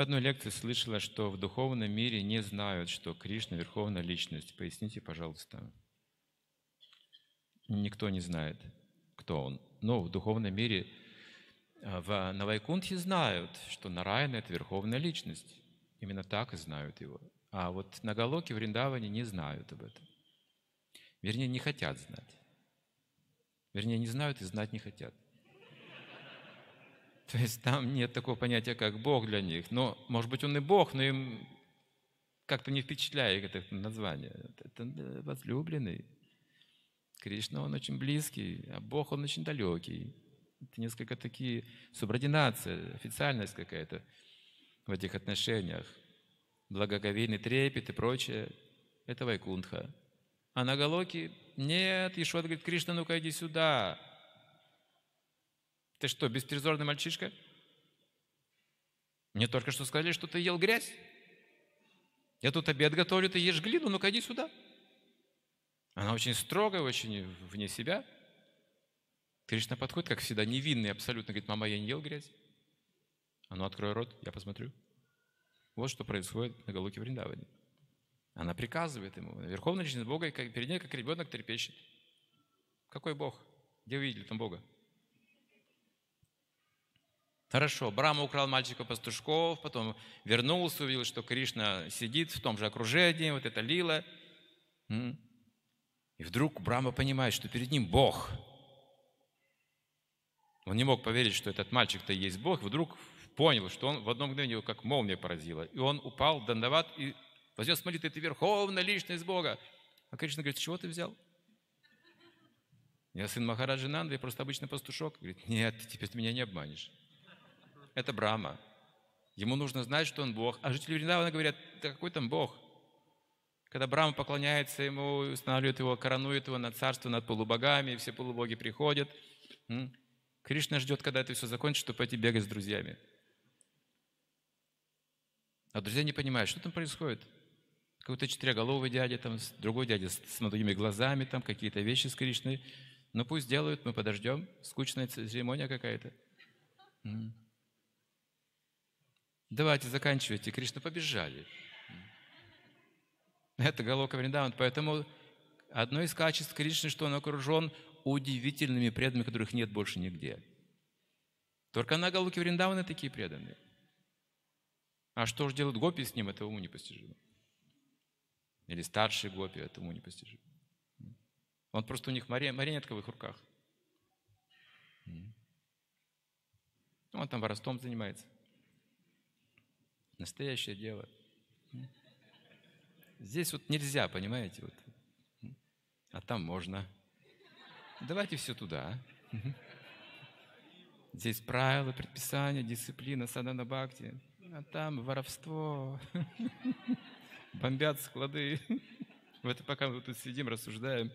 В одной лекции слышала, что в духовном мире не знают, что Кришна – Верховная Личность. Поясните, пожалуйста. Никто не знает, кто он. Но в духовном мире а, в, на Вайкунтхе знают, что Нараяна – это Верховная Личность. Именно так и знают его. А вот на Галоке в Риндаване не знают об этом. Вернее, не хотят знать. Вернее, не знают и знать не хотят. То есть там нет такого понятия, как Бог для них. Но, может быть, он и Бог, но им как-то не впечатляет это название. Это возлюбленный. Кришна, он очень близкий, а Бог, он очень далекий. Это несколько такие субординация, официальность какая-то в этих отношениях. Благоговейный трепет и прочее. Это Вайкунтха. А на Галоке нет, Ишват говорит, Кришна, ну-ка иди сюда. Ты что, беспризорный мальчишка? Мне только что сказали, что ты ел грязь. Я тут обед готовлю, ты ешь глину, ну-ка иди сюда. Она очень строгая, очень вне себя. Кришна подходит, как всегда, невинный абсолютно, говорит, мама, я не ел грязь. А ну, открой рот, я посмотрю. Вот что происходит на Галуке Вриндаване. Она приказывает ему. Верховная личность Бога, перед ней, как ребенок, трепещет. Какой Бог? Где вы видели там Бога? Хорошо, Брама украл мальчика пастушков, потом вернулся, увидел, что Кришна сидит в том же окружении, вот это лила. И вдруг Брама понимает, что перед ним Бог. Он не мог поверить, что этот мальчик-то есть Бог. Вдруг понял, что он в одно мгновение его как молния поразила. И он упал, дандават, и вознес молитву, ты верховная личность Бога. А Кришна говорит, чего ты взял? Я сын Махараджи Нанды, я просто обычный пастушок. Говорит, нет, теперь ты меня не обманешь это Брама. Ему нужно знать, что он Бог. А жители Вриндавана говорят, да какой там Бог? Когда Брама поклоняется ему, устанавливает его, коронует его на царство над полубогами, и все полубоги приходят. Кришна ждет, когда это все закончится, чтобы пойти бегать с друзьями. А друзья не понимают, что там происходит. Какой-то четырехголовый дядя, там, другой дядя с, с другими глазами, там какие-то вещи с Кришной. Ну пусть делают, мы подождем. Скучная церемония какая-то. Давайте заканчивайте. Кришна побежали. Это Галока Вриндаван. Поэтому одно из качеств Кришны, что он окружен удивительными преданными, которых нет больше нигде. Только на Галоке Вриндавана такие преданные. А что же делают гопи с ним, это уму непостижимо. Или старшие гопи, это уму непостижимо. Он просто у них марионетка в их руках. Он там воровством занимается. Настоящее дело. Здесь вот нельзя, понимаете? Вот. А там можно. Давайте все туда. Здесь правила, предписания, дисциплина, садана бхакти. А там воровство. Бомбят склады. Вот пока мы тут сидим, рассуждаем.